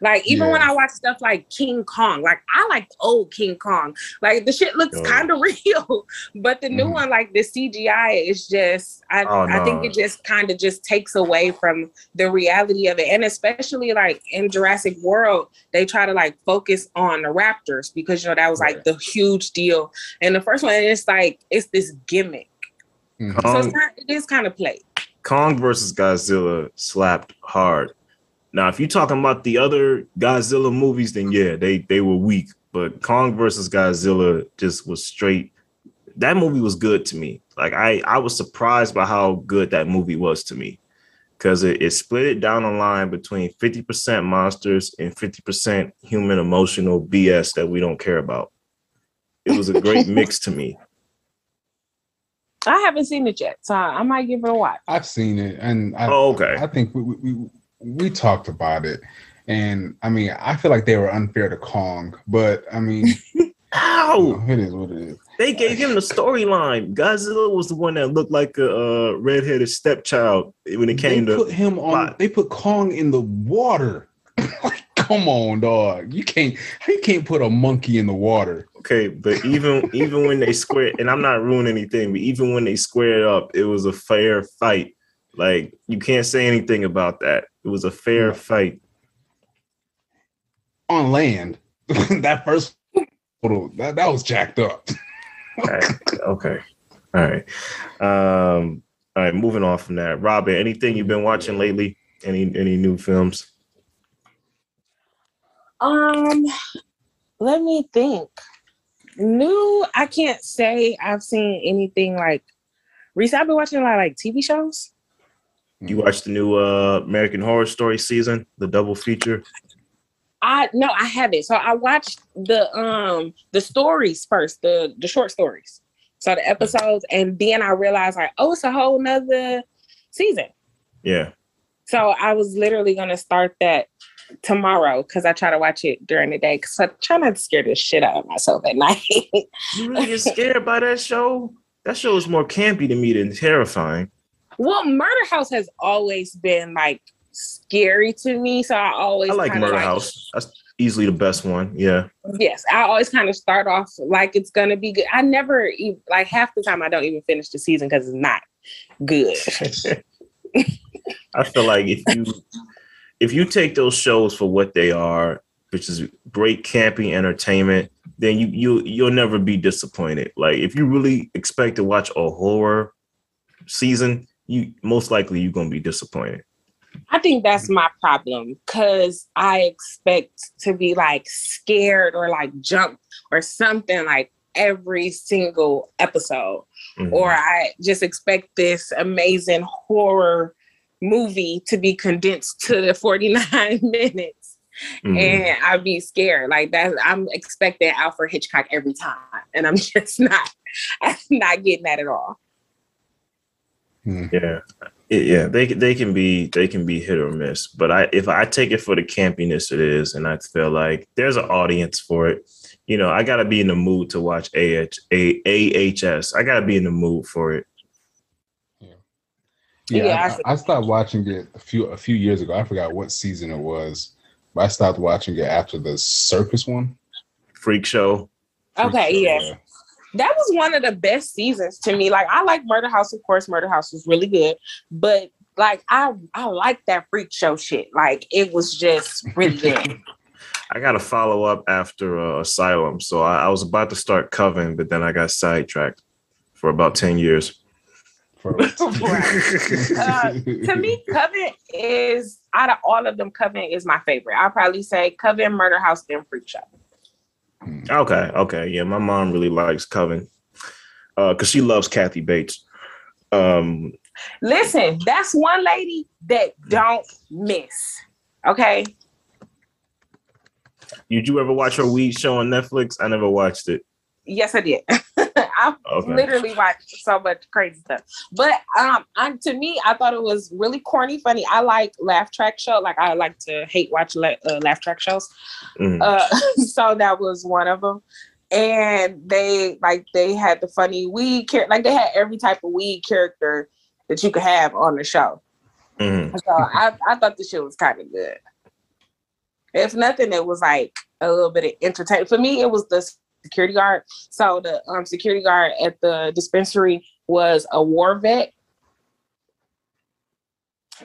Like even yeah. when I watch stuff like King Kong, like I like old King Kong. Like the shit looks oh. kind of real, but the new mm. one, like the CGI, is just I, oh, no. I think it just kind of just takes away from the reality of it. And especially like in Jurassic World, they try to like focus on the raptors because you know that was like the huge deal. And the first one, it's like it's this gimmick. Mm-hmm. So it's not, it is kind of play. Kong versus Godzilla slapped hard. Now, if you're talking about the other Godzilla movies, then yeah, they they were weak. But Kong versus Godzilla just was straight. That movie was good to me. Like I I was surprised by how good that movie was to me. Because it, it split it down the line between 50% monsters and 50% human emotional BS that we don't care about. It was a great mix to me. I haven't seen it yet, so I might give it a watch. I've seen it, and I, oh, okay. I think we, we we talked about it, and I mean, I feel like they were unfair to Kong, but I mean, ow, it is what it is. They gave him the storyline. Godzilla was the one that looked like a uh, redheaded stepchild when it came they to put him on. Plot. They put Kong in the water. Come on, dog. You can't. You can't put a monkey in the water. Okay, but even even when they squared, and I'm not ruining anything, but even when they squared up, it was a fair fight. Like you can't say anything about that. It was a fair fight. on land. that first photo that that was jacked up. Okay. All right. Um. All right. Moving on from that, Robyn. Anything you've been watching lately? Any any new films? Um, let me think. New, I can't say I've seen anything like recently. I've been watching a lot of like TV shows. You watched the new uh American Horror Story season, the double feature? I no, I haven't. So I watched the um the stories first, the the short stories. So the episodes, and then I realized like, oh, it's a whole nother season. Yeah. So I was literally gonna start that tomorrow because I try to watch it during the day because I try not to scare the shit out of myself at night. you really get scared by that show? That show is more campy to me than terrifying. Well, Murder House has always been like scary to me, so I always I like Murder like, House. That's easily the best one. Yeah. Yes, I always kind of start off like it's gonna be good. I never like half the time I don't even finish the season because it's not good. I feel like if you if you take those shows for what they are, which is great camping entertainment, then you you you'll never be disappointed. Like if you really expect to watch a horror season, you most likely you're gonna be disappointed. I think that's my problem because I expect to be like scared or like jump or something like every single episode. Mm-hmm. Or I just expect this amazing horror movie to be condensed to the 49 minutes mm-hmm. and I'd be scared. Like that, I'm expecting Alfred Hitchcock every time, and I'm just not, I'm not getting that at all. Hmm. Yeah, yeah, they they can be they can be hit or miss, but I if I take it for the campiness it is, and I feel like there's an audience for it. You know, I gotta be in the mood to watch AH, AHS. I gotta be in the mood for it. Yeah, yeah I, I, stopped watching it a few a few years ago. I forgot what season it was, but I stopped watching it after the circus one. Freak show. Freak okay, show, yeah. yeah. That was one of the best seasons to me. Like I like Murder House, of course. Murder House was really good, but like I I like that freak show shit. Like it was just really good. I got to follow up after uh, Asylum, so I, I was about to start Coven, but then I got sidetracked for about ten years. uh, to me, Coven is out of all of them, Coven is my favorite. I'll probably say Coven, Murder House, then Freak Show. Okay, okay, yeah, my mom really likes Coven because uh, she loves Kathy Bates. Um, Listen, that's one lady that don't miss. Okay. Did you ever watch her weed show on Netflix? I never watched it. Yes, I did. I okay. literally watched so much crazy stuff. But um, I, to me, I thought it was really corny, funny. I like laugh track show. Like I like to hate watch la- uh, laugh track shows. Mm. Uh, so that was one of them. And they like they had the funny weed character. Like they had every type of weed character that you could have on the show. Mm. So I, I thought the show was kind of good. If nothing, it was like a little bit of entertainment. For me, it was the security guard. So the um, security guard at the dispensary was a war vet.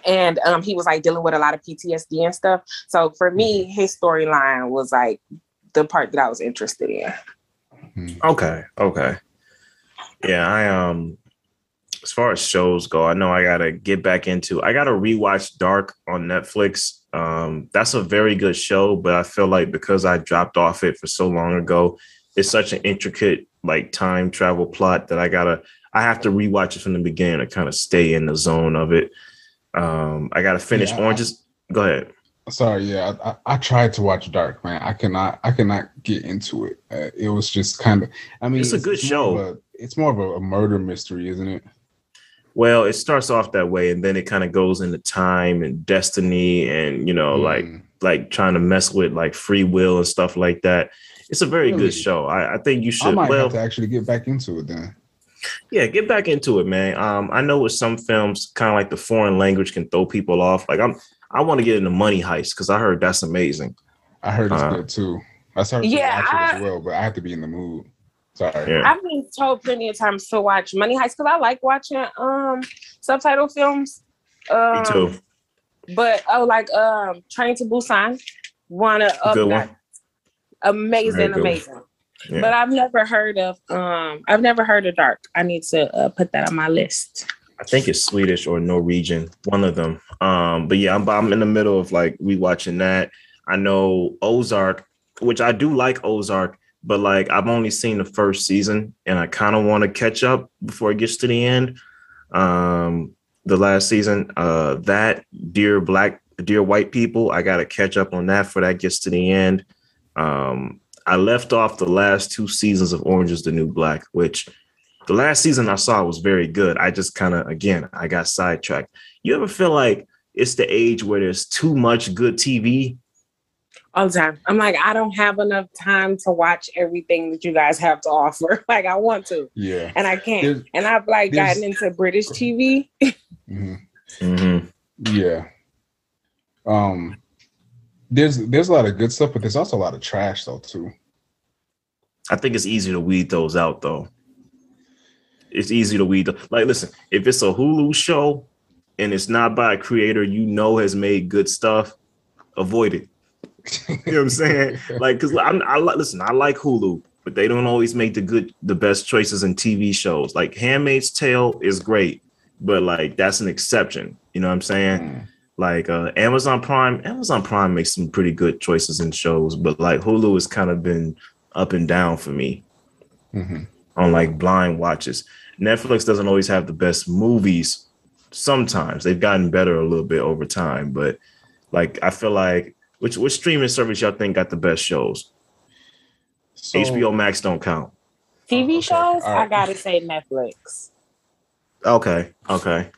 And um, he was like dealing with a lot of PTSD and stuff. So for me, mm-hmm. his storyline was like the part that I was interested in. Mm-hmm. Okay. Okay. Yeah, I um as far as shows go, I know I gotta get back into I gotta rewatch Dark on Netflix. Um, that's a very good show, but I feel like because I dropped off it for so long ago, it's such an intricate like time travel plot that I gotta I have to rewatch it from the beginning to kind of stay in the zone of it. Um, I gotta finish yeah, Oranges. Go ahead. Sorry, yeah, I, I, tried to watch Dark, man. I cannot, I cannot get into it. Uh, it was just kind of. I mean, it's a good it's show. A, it's more of a, a, murder mystery, isn't it? Well, it starts off that way, and then it kind of goes into time and destiny, and you know, mm. like like trying to mess with like free will and stuff like that. It's a very really? good show. I, I, think you should. I might well, have to actually get back into it then. Yeah, get back into it, man. Um, I know with some films, kind of like the foreign language can throw people off. Like I'm, I want to get into Money Heist because I heard that's amazing. I heard it's uh, good too. I started yeah, to watch I, it as well, but I have to be in the mood. Sorry. Yeah. I've been told plenty of times to watch Money Heist because I like watching um subtitle films. Um, Me too. But oh, like um Train to Busan. Wanna up Good one. Amazing, amazing. Yeah. But I've never heard of um I've never heard of Dark. I need to uh, put that on my list. I think it's Swedish or Norwegian, one of them. Um, but yeah, I'm I'm in the middle of like rewatching that. I know Ozark, which I do like Ozark, but like I've only seen the first season and I kind of want to catch up before it gets to the end. Um, the last season, uh, that Dear Black, Dear White People, I got to catch up on that for that gets to the end. Um, I left off the last two seasons of Orange is the New Black, which the last season I saw was very good. I just kind of, again, I got sidetracked. You ever feel like it's the age where there's too much good TV all the time. I'm like, I don't have enough time to watch everything that you guys have to offer. like I want to. Yeah. And I can't. There's, and I've like gotten into British TV. mm-hmm. Mm-hmm. Yeah. Um there's there's a lot of good stuff, but there's also a lot of trash though too. I think it's easy to weed those out though. It's easy to weed. Like, listen, if it's a Hulu show and it's not by a creator you know has made good stuff, avoid it you know what I'm saying? Like, cause I'm, I listen, I like Hulu, but they don't always make the good, the best choices in TV shows. Like Handmaid's Tale is great, but like that's an exception. You know what I'm saying? Mm. Like uh, Amazon Prime, Amazon Prime makes some pretty good choices in shows, but like Hulu has kind of been up and down for me mm-hmm. on like blind watches. Netflix doesn't always have the best movies. Sometimes they've gotten better a little bit over time, but like I feel like which which streaming service y'all think got the best shows? So, HBO Max don't count. TV okay. shows, right. I gotta say Netflix. Okay, okay.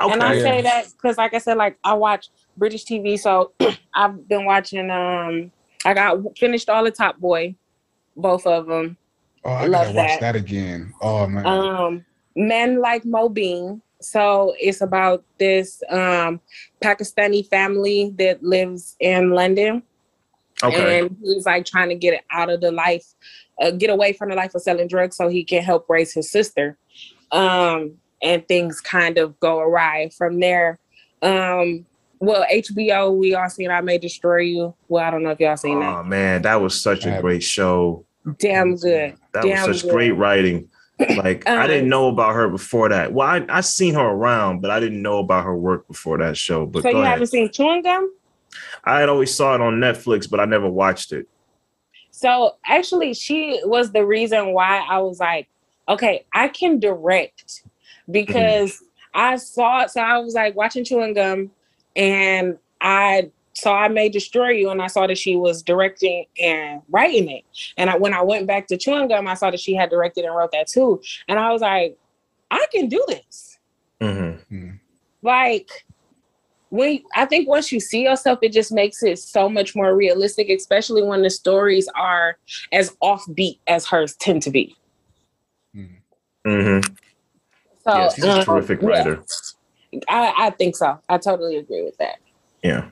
Okay. And I yeah. say that because, like I said, like I watch British TV, so I've been watching. Um, I got finished all the Top Boy, both of them. Oh, I Love gotta that. watch that again. Oh man. Um, Man Like Mobeen. So it's about this um, Pakistani family that lives in London. Okay. And he's like trying to get out of the life, uh, get away from the life of selling drugs so he can help raise his sister. Um, and things kind of go awry from there. Um, well, HBO, we all seen I May Destroy You. Well, I don't know if y'all seen oh, that. Oh man, that was such a great show. Damn good. That Damn was such good. great writing. Like um, I didn't um, know about her before that. Well, I I seen her around, but I didn't know about her work before that show. But so you ahead. haven't seen Chewing Gum? I had always saw it on Netflix, but I never watched it. So actually, she was the reason why I was like, okay, I can direct because mm-hmm. I saw it. So I was like watching Chewing Gum, and I saw I may destroy you, and I saw that she was directing and writing it. And I, when I went back to chewing gum, I saw that she had directed and wrote that too. And I was like, I can do this. Mm-hmm. Hmm. Like when I think once you see yourself, it just makes it so much more realistic, especially when the stories are as offbeat as hers tend to be. Mm-hmm. So, yeah, she's a um, terrific writer. Yeah, I, I think so. I totally agree with that. Yeah.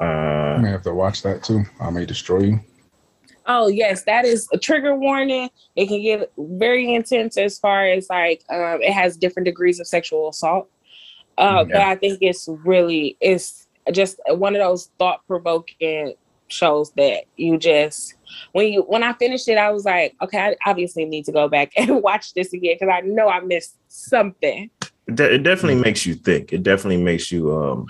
Uh, I may have to watch that too. I may destroy you. Oh yes, that is a trigger warning. It can get very intense as far as like um, it has different degrees of sexual assault. Uh, mm-hmm. But I think it's really it's just one of those thought provoking shows that you just when you when I finished it, I was like, okay, I obviously need to go back and watch this again because I know I missed something. It, de- it definitely makes you think. It definitely makes you um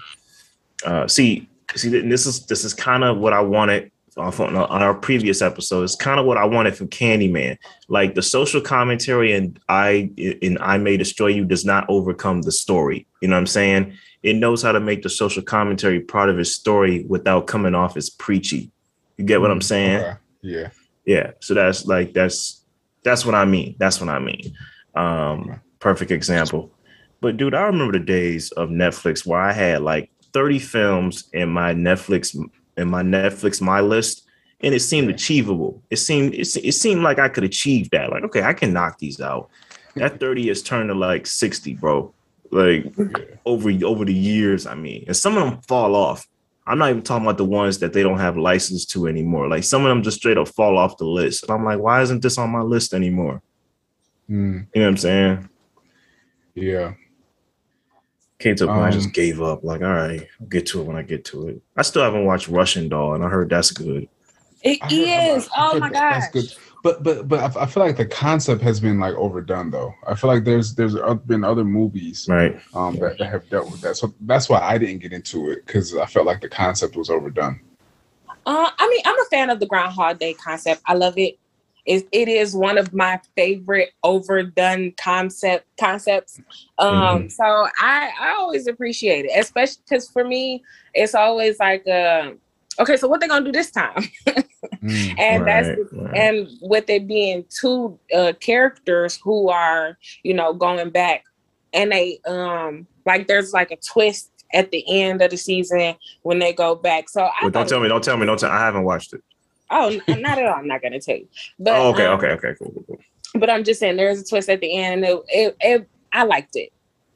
uh see see this is this is kind of what I wanted on, on our previous episode. It's kind of what I wanted from Candyman. Like the social commentary and I in I May Destroy You does not overcome the story. You know what I'm saying? It knows how to make the social commentary part of its story without coming off as preachy. You get what I'm mm, saying? Yeah. Yeah. So that's like that's that's what I mean. That's what I mean. Um, perfect example. But dude, I remember the days of Netflix where I had like 30 films in my Netflix in my Netflix my list and it seemed achievable. It seemed it, it seemed like I could achieve that. Like, okay, I can knock these out. That 30 has turned to like 60, bro. Like over over the years, I mean, and some of them fall off. I'm not even talking about the ones that they don't have license to anymore. Like some of them just straight up fall off the list. And I'm like, why isn't this on my list anymore? Mm. You know what I'm saying? Yeah. Came to a point um, I just um, gave up. Like, all right, I'll get to it when I get to it. I still haven't watched Russian Doll, and I heard that's good. It heard, is. oh my god, that's good. But but but I, feel like the concept has been like overdone though. I feel like there's there's been other movies right um that, that have dealt with that. So that's why I didn't get into it because I felt like the concept was overdone. Uh, I mean, I'm a fan of the Groundhog Day concept. I love it. It, it is one of my favorite overdone concept concepts. Um, mm-hmm. so I I always appreciate it, especially because for me, it's always like, uh, okay, so what they gonna do this time? mm, and right, that's right. and with it being two uh, characters who are you know going back, and they um like there's like a twist at the end of the season when they go back. So well, don't tell me, don't tell me, don't tell. I haven't watched it. Oh, not at all. I'm not gonna tell you. But oh, okay, um, okay, okay, cool, cool, cool. But I'm just saying there's a twist at the end. It, it, it, I liked it.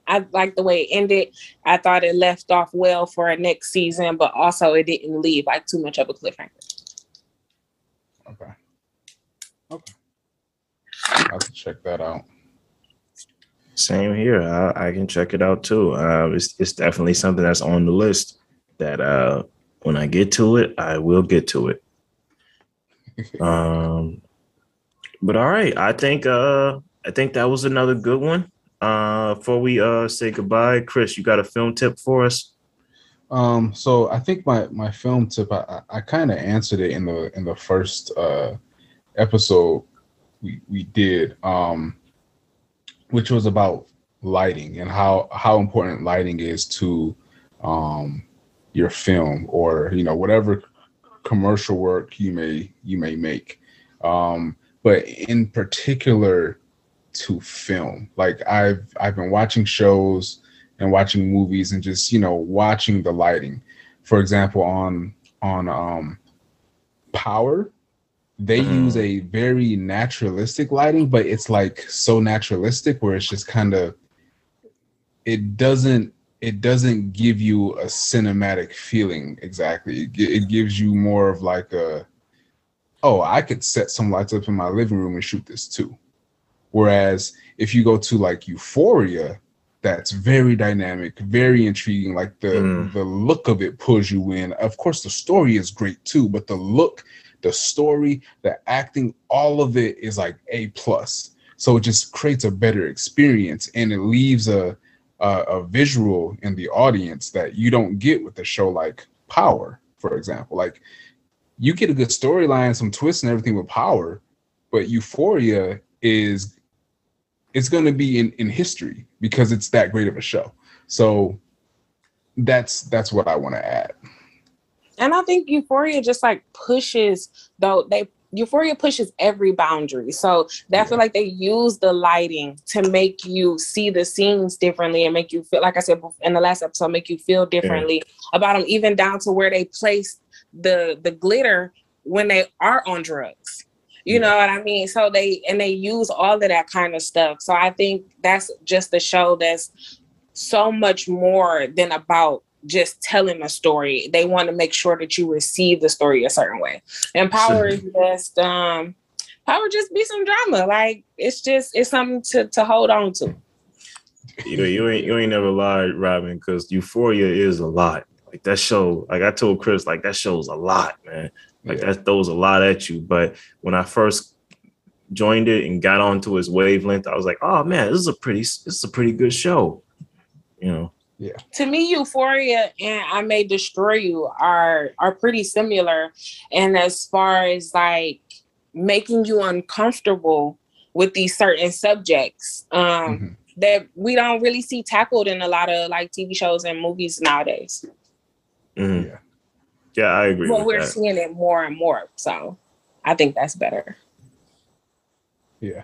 I like the way it ended. I thought it left off well for a next season, but also it didn't leave like too much of a cliffhanger. Okay. Okay. I have to check that out. Same here. I, I can check it out too. Uh, it's it's definitely something that's on the list. That uh, when I get to it, I will get to it. um, but all right, I think uh, I think that was another good one. Uh, before we uh say goodbye, Chris, you got a film tip for us? Um, so I think my my film tip, I, I kind of answered it in the in the first uh episode we we did. Um, which was about lighting and how how important lighting is to um, your film or you know whatever commercial work you may you may make um, but in particular to film like i've i've been watching shows and watching movies and just you know watching the lighting for example on on um power they mm. use a very naturalistic lighting, but it's like so naturalistic where it's just kind of it doesn't it doesn't give you a cinematic feeling exactly. It, it gives you more of like a oh, I could set some lights up in my living room and shoot this too. Whereas if you go to like Euphoria, that's very dynamic, very intriguing. Like the mm. the look of it pulls you in. Of course, the story is great too, but the look the story, the acting, all of it is like A plus. So it just creates a better experience and it leaves a, a, a visual in the audience that you don't get with a show like Power, for example. Like you get a good storyline, some twists and everything with Power, but Euphoria is it's going to be in in history because it's that great of a show. So that's that's what I want to add. And I think Euphoria just like pushes though they Euphoria pushes every boundary. So yeah. I feel like they use the lighting to make you see the scenes differently and make you feel like I said in the last episode, make you feel differently yeah. about them, even down to where they place the the glitter when they are on drugs. You know what I mean? So they and they use all of that kind of stuff. So I think that's just the show that's so much more than about just telling a story. They want to make sure that you receive the story a certain way. And power is just um power just be some drama. Like it's just it's something to to hold on to. You know, you ain't you ain't never lied, Robyn, because Euphoria is a lot. Like that show, like I told Chris, like that show's a lot, man. Like yeah. that throws a lot at you. But when I first joined it and got onto his wavelength, I was like, oh man, this is a pretty this is a pretty good show. You know. Yeah. To me, Euphoria and I May Destroy You are are pretty similar. And as far as like making you uncomfortable with these certain subjects um, mm-hmm. that we don't really see tackled in a lot of like TV shows and movies nowadays. Mm-hmm. Yeah. Yeah, I agree. Well, we're that. seeing it more and more. So I think that's better. Yeah.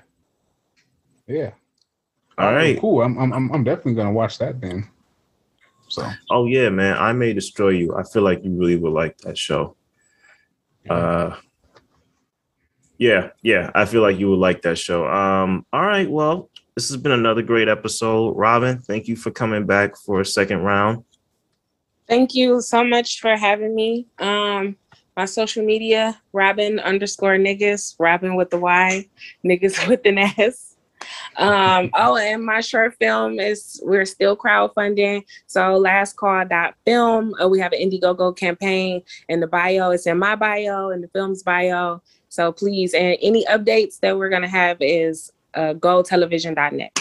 Yeah. All right. Cool. I'm I'm I'm definitely gonna watch that then. So. Oh yeah, man! I may destroy you. I feel like you really would like that show. Uh, yeah, yeah. I feel like you would like that show. Um, all right. Well, this has been another great episode. Robyn, thank you for coming back for a second round. Thank you so much for having me. Um, my social media, Robyn underscore niggas, Robyn with the Y, niggas with an S. Um, oh, and my short film is we're still crowdfunding. So last call dot film. Uh, we have an Indiegogo campaign in the bio. It's in my bio and the film's bio. So please, and any updates that we're gonna have is uh, gotelevision.net.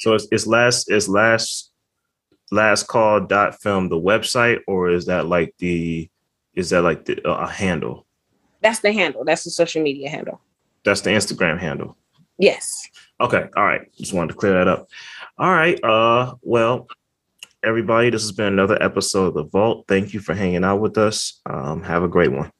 So it's, it's last it's last last call dot film the website or is that like the is that like the uh, handle? That's the handle. That's the social media handle. That's the Instagram handle. Yes. Okay. All right. Just wanted to clear that up. All right. Uh well, everybody, this has been another episode of the Vault. Thank you for hanging out with us. Um, have a great one.